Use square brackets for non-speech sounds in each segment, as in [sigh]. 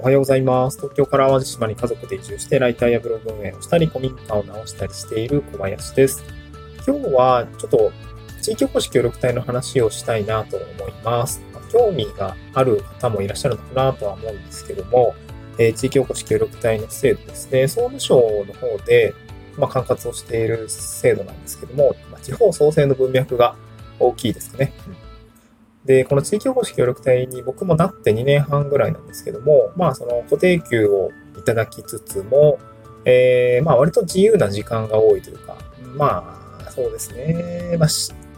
おはようございます。東京から淡路島に家族で移住して、ライターやブログ運営をしたり、古民家を直したりしている小林です。今日は、ちょっと、地域おこし協力隊の話をしたいなと思います。興味がある方もいらっしゃるのかなとは思うんですけども、え地域おこし協力隊の制度ですね、総務省の方で、まあ、管轄をしている制度なんですけども、ま、地方創生の文脈が大きいですかね。うんで、この地域おこし協力隊に僕もなって2年半ぐらいなんですけども、まあその固定給をいただきつつも、えー、まあ割と自由な時間が多いというか、まあそうですね、まあ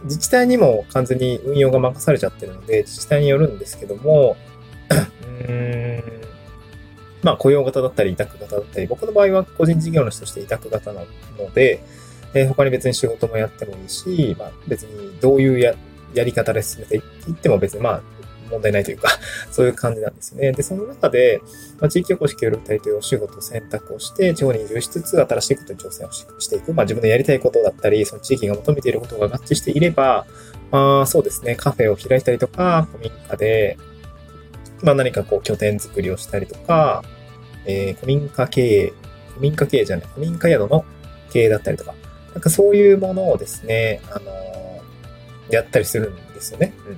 自治体にも完全に運用が任されちゃってるので、自治体によるんですけども、うーん、まあ雇用型だったり委託型だったり、僕の場合は個人事業主として委託型なので、えー他に別に仕事もやってもいいし、まあ別にどういうややり方で進めていっても別にまあ問題ないというか、[laughs] そういう感じなんですね。で、その中で、まあ、地域おこし協力隊というお仕事を選択をして、地方に移住しつつ新しいことに挑戦をしていく。まあ自分のやりたいことだったり、その地域が求めていることが合致していれば、まあそうですね、カフェを開いたりとか、古民家で、まあ何かこう拠点作りをしたりとか、えー古民家経営、古民家経営じゃない、古民家宿の経営だったりとか、なんかそういうものをですね、あのーやったりするんですよね。うん。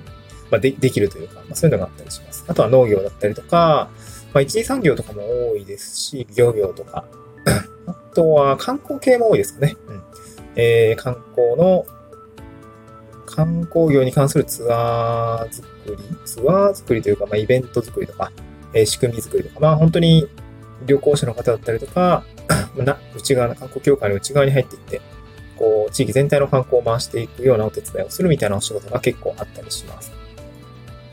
まあ、で、できるというか、まあ、そういうのがあったりします。あとは農業だったりとか、まあ、一次産業とかも多いですし、漁業とか、[coughs] あとは観光系も多いですかね。うん。えー、観光の、観光業に関するツアー作り、ツアー作りというか、まあ、イベント作りとか、えー仕組み作りとか、まあ、本当に旅行者の方だったりとか、[coughs] な内側の観光協会の内側に入っていって、こう、地域全体の観光を回していくようなお手伝いをするみたいなお仕事が結構あったりします。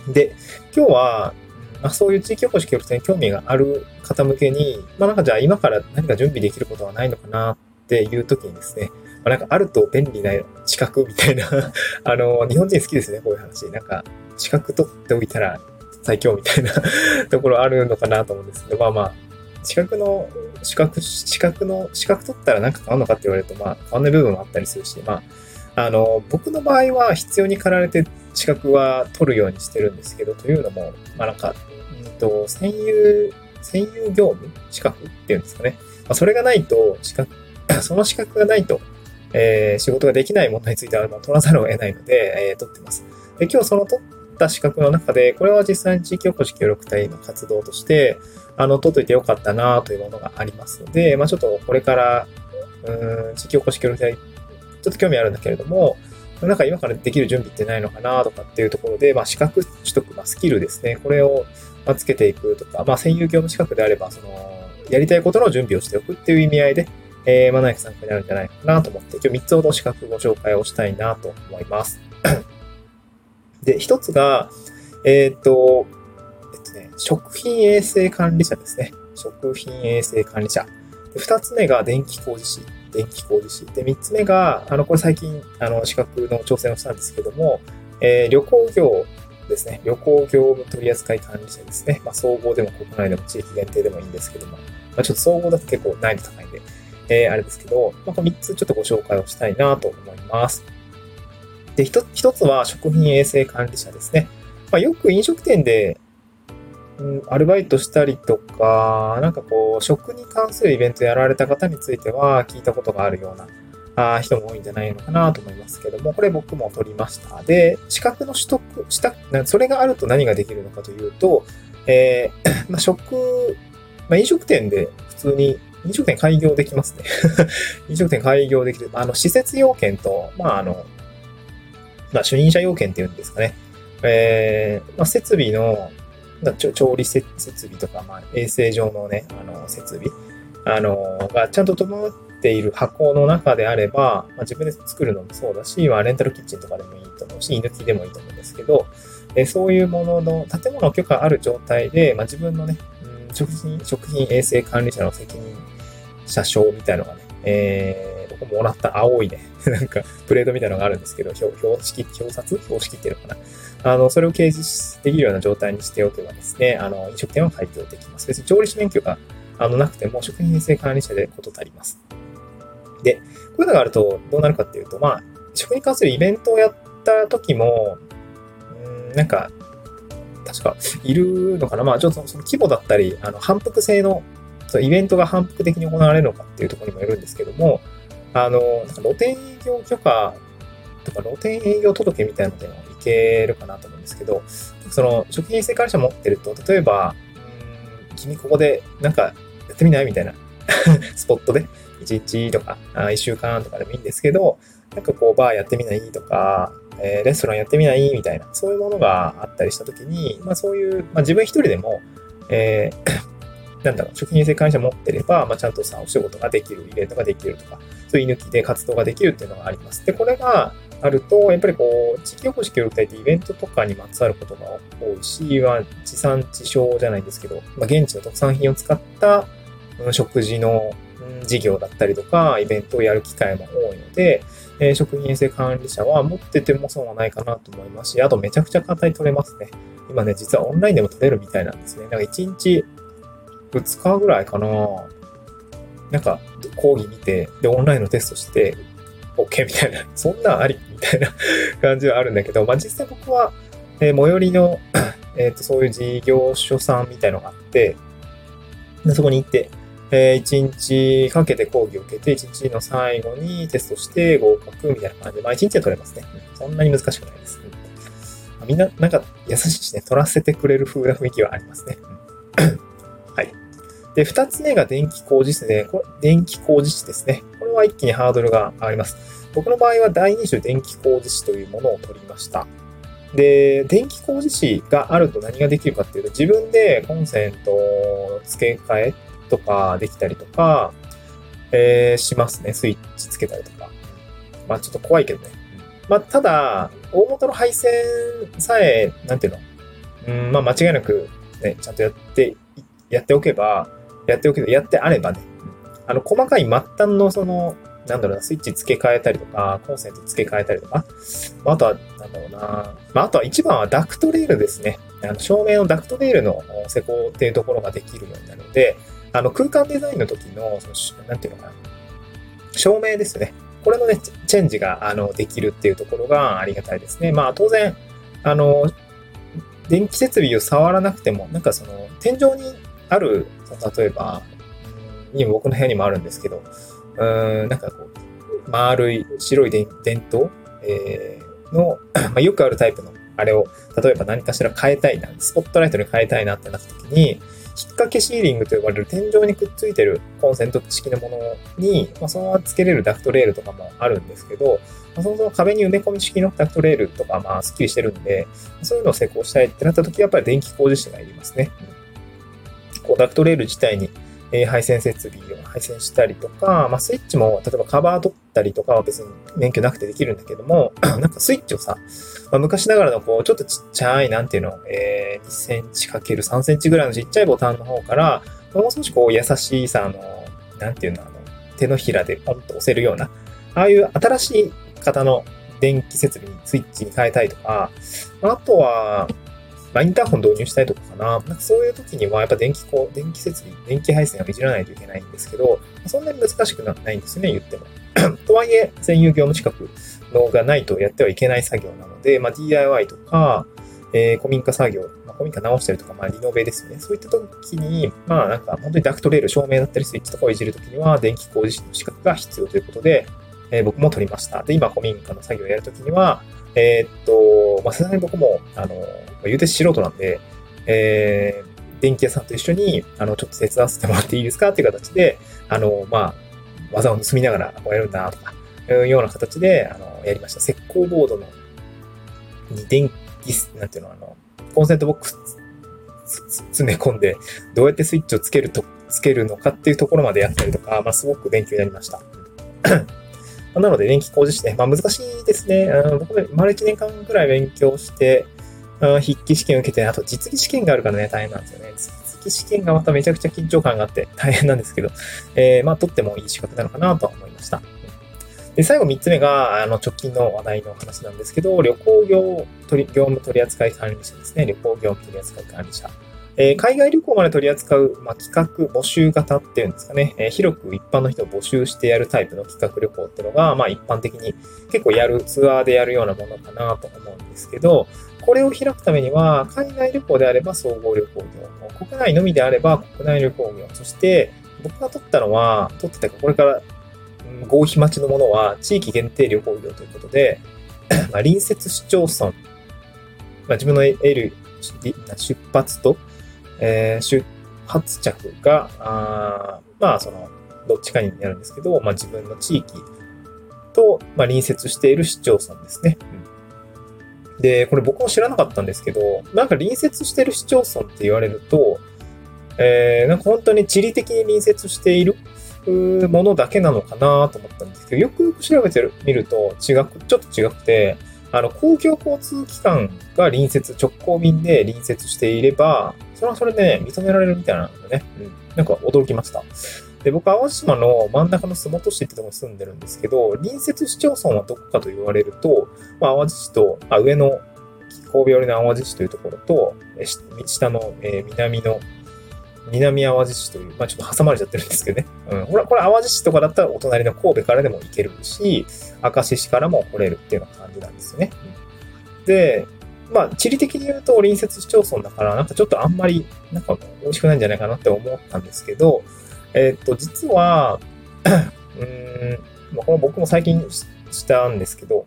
で、今日は、まあ、そういう地域おこし協力隊に興味がある方向けに、まあなんかじゃあ今から何か準備できることはないのかなっていう時にですね、まあ、なんかあると便利な資格みたいな、[laughs] あの、日本人好きですね、こういう話。なんか、資格取っておいたら最強みたいな [laughs] ところあるのかなと思うんですけど、まあまあ、資格の、資格、資格の、資格取ったらなんか変わるのかって言われると、まあ、変わんない部分もあったりするし、まあ、あの、僕の場合は必要に駆られて資格は取るようにしてるんですけど、というのも、まあなんか、うんと、専有、専有業務資格っていうんですかね。まあ、それがないと、資格、[clears throat] その資格がないと、えー仕事ができない問題については、まあ、取らざるを得ないので、えー取ってます。で、今日その取った資格の中で、これは実際に地域おこし協力隊の活動として、あの、取っといてよかったなというものがありますので、まあちょっとこれから、うん、地域おこし協力隊、ちょっと興味あるんだけれども、なんか今からできる準備ってないのかなとかっていうところで、まあ資格取得、まあスキルですね、これをつけていくとか、まあ専有業務資格であれば、その、やりたいことの準備をしておくっていう意味合いで、えー、まあ何か参考になるんじゃないかなと思って、今日3つほど資格ご紹介をしたいなと思います。で、1つが、えっ、と、えっとね、食品衛生管理者ですね。食品衛生管理者。で2つ目が電気工事士。電気工事士。で、3つ目が、あの、これ最近、あの、資格の挑戦をしたんですけども、えー旅行業ですね。旅行業務取扱管理者ですね。まあ、総合でも国内でも地域限定でもいいんですけども、まあ、ちょっと総合だと結構難易度高いんで、えーあれですけど、まあ、この3つちょっとご紹介をしたいなと思います。で、一つは食品衛生管理者ですね。まあ、よく飲食店で、うん、アルバイトしたりとか、なんかこう、食に関するイベントやられた方については聞いたことがあるようなあー人も多いんじゃないのかなと思いますけども、これ僕も取りました。で、資格の取得した、それがあると何ができるのかというと、えー [coughs] まあ、食、まあ、飲食店で普通に飲食店開業できますね。[laughs] 飲食店開業できる。あの、施設要件と、まあ、あの、まあ、主任者要件っていうんですかね。えー、まあ、設備の、調理設備とか、まあ、衛生上のね、あの、設備、あの、がちゃんと整っている箱の中であれば、まあ、自分で作るのもそうだし、まあ、レンタルキッチンとかでもいいと思うし、居抜きでもいいと思うんですけど、えーそういうものの、建物許可ある状態で、まあ、自分のね、うん食品、食品衛生管理者の責任者証みたいなのがね、えーもらった青いね、[laughs] なんか、プレートみたいなのがあるんですけど、表標識、表札？標識っていうのかな。あの、それを掲示できるような状態にしておけばですね、あの、飲食店は開業できます。別に調理師免許があのなくても、食品衛生管理者でこと足ります。で、こういうのがあるとどうなるかっていうと、まあ、食に関するイベントをやった時も、うんなんか、確かいるのかなまあちょっとその規模だったり、あの、反復性の、そのイベントが反復的に行われるのかっていうところにもよるんですけども、あの、なんか露店営業許可とか露店営業届みたいなのでもいけるかなと思うんですけど、その食品衛生管理者持ってると、例えば、うん、君ここでなんかやってみないみたいな [laughs] スポットで、1日とか、1週間とかでもいいんですけど、なんかこう、バーやってみないとか、えー、レストランやってみないみたいな、そういうものがあったりしたときに、まあそういう、まあ自分一人でも、えー、なんだろう、食品衛生管理者持ってれば、まあちゃんとさ、お仕事ができる、イベントができるとか、そういう抜きで活動ができるっていうのがあります。で、これがあると、やっぱりこう、地域おこし協力隊ってイベントとかにまつわることが多いし、まあ、地産地消じゃないんですけど、まあ現地の特産品を使った、うん、食事の事業だったりとか、イベントをやる機会も多いので、えー、食品衛生管理者は持ってても損はないかなと思いますし、あとめちゃくちゃ簡単に取れますね。今ね、実はオンラインでも取れるみたいなんですね。なんか1日2日ぐらいかな。なんか講義見て、で、オンラインのテストして、OK みたいな、[laughs] そんなんありみたいな [laughs] 感じはあるんだけど、まあ実際僕は、えー、最寄りの [coughs] えっと、そういう事業所さんみたいのがあって、でそこに行って、えー、1日かけて講義を受けて、1日の最後にテストして合格みたいな感じで、まあ1日で取れますね。そんなに難しくないです。みんな、なんか優しいしね、取らせてくれる風な雰囲気はありますね。で、二つ目が電気工事士で、これ、電気工事士ですね。これは一気にハードルが上がります。僕の場合は第二種電気工事士というものを取りました。で、電気工事士があると何ができるかっていうと、自分でコンセント付け替えとかできたりとか、えー、しますね。スイッチつけたりとか。まあちょっと怖いけどね。まあただ、大元の配線さえ、なんていうの？うん、まあ間違いなくね、ちゃんとやって、やっておけば、やっておけば、やってあればね、あの、細かい末端のその、なんだろうな、スイッチ付け替えたりとか、コンセント付け替えたりとか、あ、あとは、なんだろうな、まあ、あとは一番はダクトレールですね。あの照明のダクトレールの施工っていうところができるようになるので、あの空間デザインの時の、そのなんていうのかな、照明ですね。これのね、チェンジがあのできるっていうところがありがたいですね。まあ当然、あの、電気設備を触らなくても、なんかその天井にある、例えば、今僕の部屋にもあるんですけど、うん、なんかこう、丸い白い電灯、えー、の、[clears throat] まあ、よくあるタイプのあれを、例えば何かしら変えたいな、スポットライトに変えたいなってなった時に、引っ掛けシーリングと呼ばれる天井にくっついてるコンセント式のものに、まあ、そのまま付けれるダクトレールとかもあるんですけど、まあ、そもそも壁に埋め込み式のダクトレールとか、まあ、スッキリしてるんで、そういうのを施工したいってなった時は、やっぱり電気工事士がいりますね。こう、ダクトレール自体にえ配線設備を配線したりとか、まあ、スイッチも、例えばカバー取ったりとかは別に免許なくてできるんだけども、[clears throat] なんかスイッチをさ、まあ、昔ながらのこう、ちょっとちっちゃい、なんていうの、えー、2センチ ×3 センチぐらいのちっちゃいボタンの方から、もう少しこう、優しいさ、あの、なんていうの、あの、手のひらでポンと押せるような、ああいう新しい型の電気設備にスイッチに変えたいとか、あとは、まあ、インターホン導入したいとかかな。なんかそういう時には、やっぱ電気こう、電気設備、電気配線をいじらないといけないんですけど、そんなに難しくないんですよね、言っても。[clears throat] とはいえ、専有業務資格のがないとやってはいけない作業なので、まあ、DIY とか、えー、古民家作業、まあ、古民家直したりとか、まあ、リノベですよね。そういった時に、まあ、なんか、本当にダクトレール、照明だったり、スイッチとかをいじるときには、電気工事士の資格が必要ということで、えー、僕も取りました。で、今、古民家の作業をやるときには、えー、っと、まあ、さすがに僕も、あの、言うて素人なんで、えー、電気屋さんと一緒に、あの、ちょっと手伝わせてもらっていいですか？っていう形で、あの、まあ、技を盗みながらこうやるんだとか、いうような形で、あの、やりました。石膏ボードの、に電気、なんていうの、あの、コンセントボックス詰め込んで、どうやってスイッチをつけると、つけるのかっていうところまでやったりとか、まあ、すごく勉強になりました。なので、電気工事士ね、まあ難しいですね。僕も丸1年間くらい勉強して、筆記試験を受けて、あと実技試験があるからね、大変なんですよね。実技試験がまためちゃくちゃ緊張感があって大変なんですけど、えー、まあ、とってもいい資格なのかなとは思いました。で、最後3つ目が、あの、直近の話題の話なんですけど、旅行業業務取扱管理者ですね。旅行業務取扱管理者。え、海外旅行まで取り扱う、ま、企画、募集型っていうんですかね、え、広く一般の人を募集してやるタイプの企画旅行っていうのが、まあ、一般的に結構やる、ツアーでやるようなものかなと思うんですけど、これを開くためには、海外旅行であれば総合旅行業、国内のみであれば国内旅行業、そして僕が取ったのは、取ってたか、これから、合否待ちのものは地域限定旅行業ということで、まあ、隣接市町村、まあ、自分の得る出発と、えー、出発着が、あまあ、その、どっちかになるんですけど、まあ、自分の地域と、まあ、隣接している市町村ですね。うん、で、これ僕も知らなかったんですけど、なんか隣接している市町村って言われると、えー、なんか本当に地理的に隣接しているものだけなのかなと思ったんですけど、よくよく調べてみると違く、ちょっと違くて、あの、公共交通機関が隣接、直行便で隣接していれば、それはそれで、ね、認められるみたいなんでね。うん。なんか驚きました。で、僕、淡路島の真ん中の洲本市ってところに住んでるんですけど、隣接市町村はどこかと言われると、まあ、淡路市と、あ、上の神戸寄りの淡路市というところと、下の、えー、南の南淡路市という、まあちょっと挟まれちゃってるんですけどね。うん。これ、これ淡路市とかだったらお隣の神戸からでも行けるし、明石市からも来れるっていうような感じなんですよね。で、まあ地理的に言うと隣接市町村だから、なんかちょっとあんまり、なんか美味しくないんじゃないかなって思ったんですけど、えー、っと、実は、[clears throat] うーん、まあ、これ僕も最近したんですけど、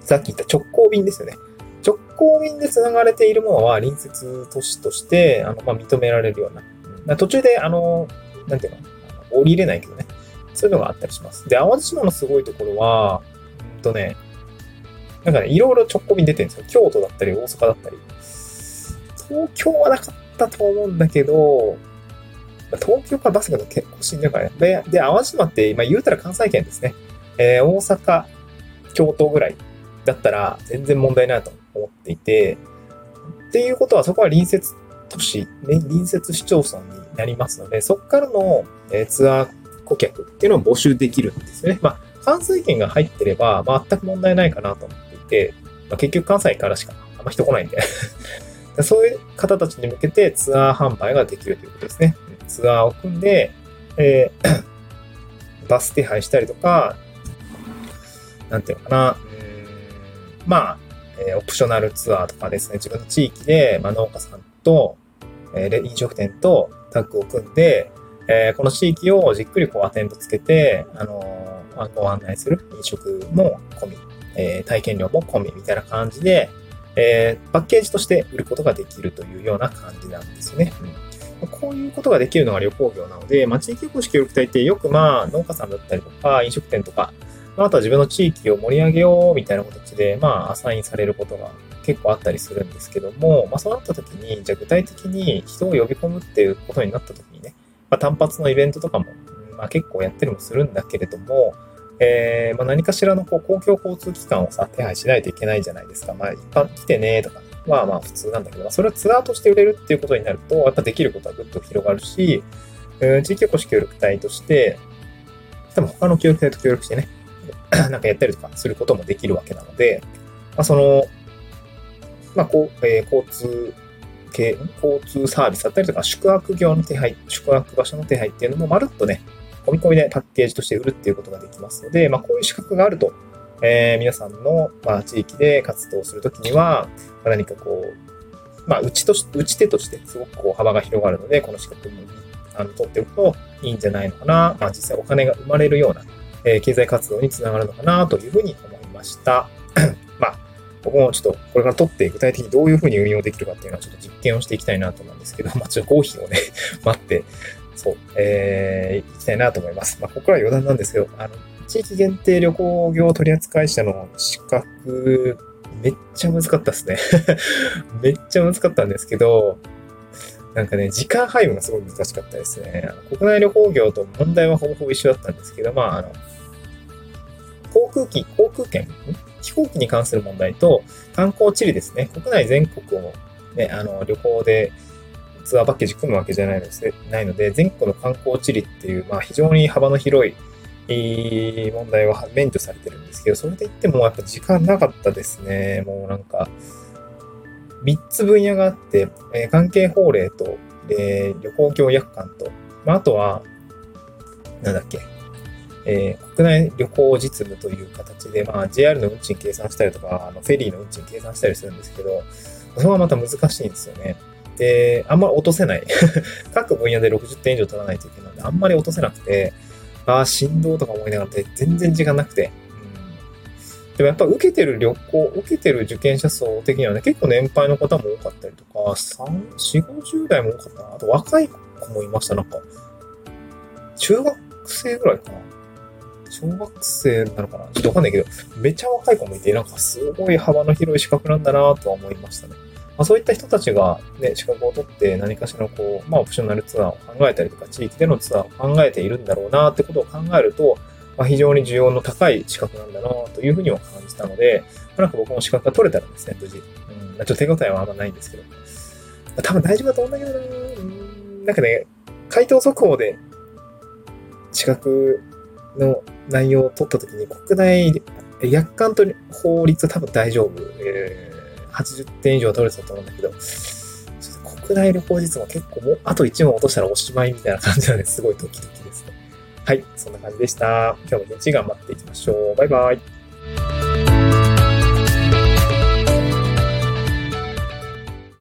さっき言った直行便ですよね。直行便で繋がれているものは隣接都市として、あの、まあ、認められるような。途中で、あの、なんていうの？降りれないけどね。そういうのがあったりします。で、淡路島のすごいところは、うんとね、なんかね、いろいろ直行便出てるんですよ。京都だったり、大阪だったり。東京はなかったと思うんだけど、東京からバスが結構しんどいからね。で、で淡路島って、まあ、言うたら関西圏ですね。えー、大阪、京都ぐらいだったら全然問題ないと思思っていて、っていうことはそこは隣接都市、隣接市町村になりますので、そこからのえツアー顧客っていうのを募集できるんですよね。まあ、関西圏が入ってれば全く問題ないかなと思っていて、まあ、結局関西からしかあんま人来ないんで [laughs] そういう方たちに向けてツアー販売ができるということですね。ツアーを組んで、えー、[coughs] バス手配したりとか、なんていうのかな、うんまあ、えー、オプショナルツアーとかですね、自分の地域で、まあ、農家さんと、えー、飲食店とタッグを組んで、えー、この地域をじっくりこうアテンドつけて、あのー、ご案内する飲食も込み、えー、体験料も込みみたいな感じで、えー、パッケージとして売ることができるというような感じなんですよね。うん、こういうことができるのが旅行業なので、まあ、地域おこし協力隊ってよくまあ農家さんだったりとか飲食店とか、あ、とは自分の地域を盛り上げようみたいな形で、まあ、アサインされることが結構あったりするんですけども、まあ、そうなった時に、じゃあ具体的に人を呼び込むっていうことになった時にね、まあ、単発のイベントとかも、まあ、結構やったりもするんだけれども、えー、まあ、何かしらのこう公共交通機関をさ、手配しないといけないじゃないですか。まあ、一般来てねとかはまあ普通なんだけど、それをツアーとして売れるっていうことになると、やっぱできることはぐっと広がるし、うん地域おこし協力隊として、多分他の協力隊と協力してね、[clears throat] なんかやったりとかすることもできるわけなので、まあ、その、まあ、こう、えー、交通系、交通サービスだったりとか、宿泊業の手配、宿泊場所の手配っていうのもまるっとね、込み込みでパッケージとして売るっていうことができますので、まあ、こういう資格があると、えー、皆さんの、まあ、地域で活動するときには、何かこう、まあ、打ちとし、打ち手としてすごくこう幅が広がるので、この資格もあの取っておくといいんじゃないのかな。まあ、実際お金が生まれるようなえ、経済活動につながるのかなというふうに思いました。[clears throat] まあ、僕もちょっとこれから取って具体的にどういうふうに運用できるかっていうのはちょっと実験をしていきたいなと思うんですけど、[laughs] まあ、ちょっと合否をね、[laughs] 待って、そう、えー、いきたいなと思います。まあ、ここから余談なんですけど、あの、地域限定旅行業取扱者の資格、めっちゃ難かったですね [laughs] めっちゃ難かったんですけど、なんかね、時間配分がすごい難しかったですね。国内旅行業と問題はほぼほぼ一緒だったんですけど、まあ、あの、航空機、航空券、飛行機に関する問題と、観光地理ですね。国内全国をね、あの、旅行でツアーパッケージ組むわけじゃないので、ないので全国の観光地理っていう、まあ、非常に幅の広い問題は免除されてるんですけど、それで言ってもやっぱ時間なかったですね。もうなんか、3つ分野があって、えー、関係法令と、えー、旅行業約款と、まあ、あとは、なんだっけ、えー、国内旅行実務という形で、まあ、JR の運賃計算したりとか、あのフェリーの運賃計算したりするんですけど、それはまた難しいんですよね。で、あんまり落とせない。[laughs] 各分野で60点以上取らないといけないので、あんまり落とせなくて、ああ、振動とか思いながら全然時間なくて。うん、でもやっぱ受けてる旅行、受けてる受験者層的にはね、結構年配の方も多かったりとか、3、4、50代も多かったな。あと若い子もいました、なんか。中学生ぐらいかな。小学生なのかな？ちょっとわかんないけど、めちゃ若い子もいて、なんかすごい幅の広い資格なんだなとは思いましたね。まあ、そういった人たちが、ね、資格を取って何かしらこう、まあ、オプショナルツアーを考えたりとか、地域でのツアーを考えているんだろうなってことを考えると、まあ、非常に需要の高い資格なんだなというふうには感じたので、ま、なんか僕も資格が取れたらですね、無事。うん、ちょっと手応えはあんまないんですけど。まあ、多分大丈夫だと思うんだけどな、うん、なんかね、回答速報で資格の内容を取ったときに、国内、約款と法律は多分大丈夫。えー80点以上取れてたと思うんだけど、国内旅行実も結構もう、あと1問落としたらおしまいみたいな感じなので、すごいドキドキですね。はい、そんな感じでした。今日も一日頑張っていきましょう。バイバイ。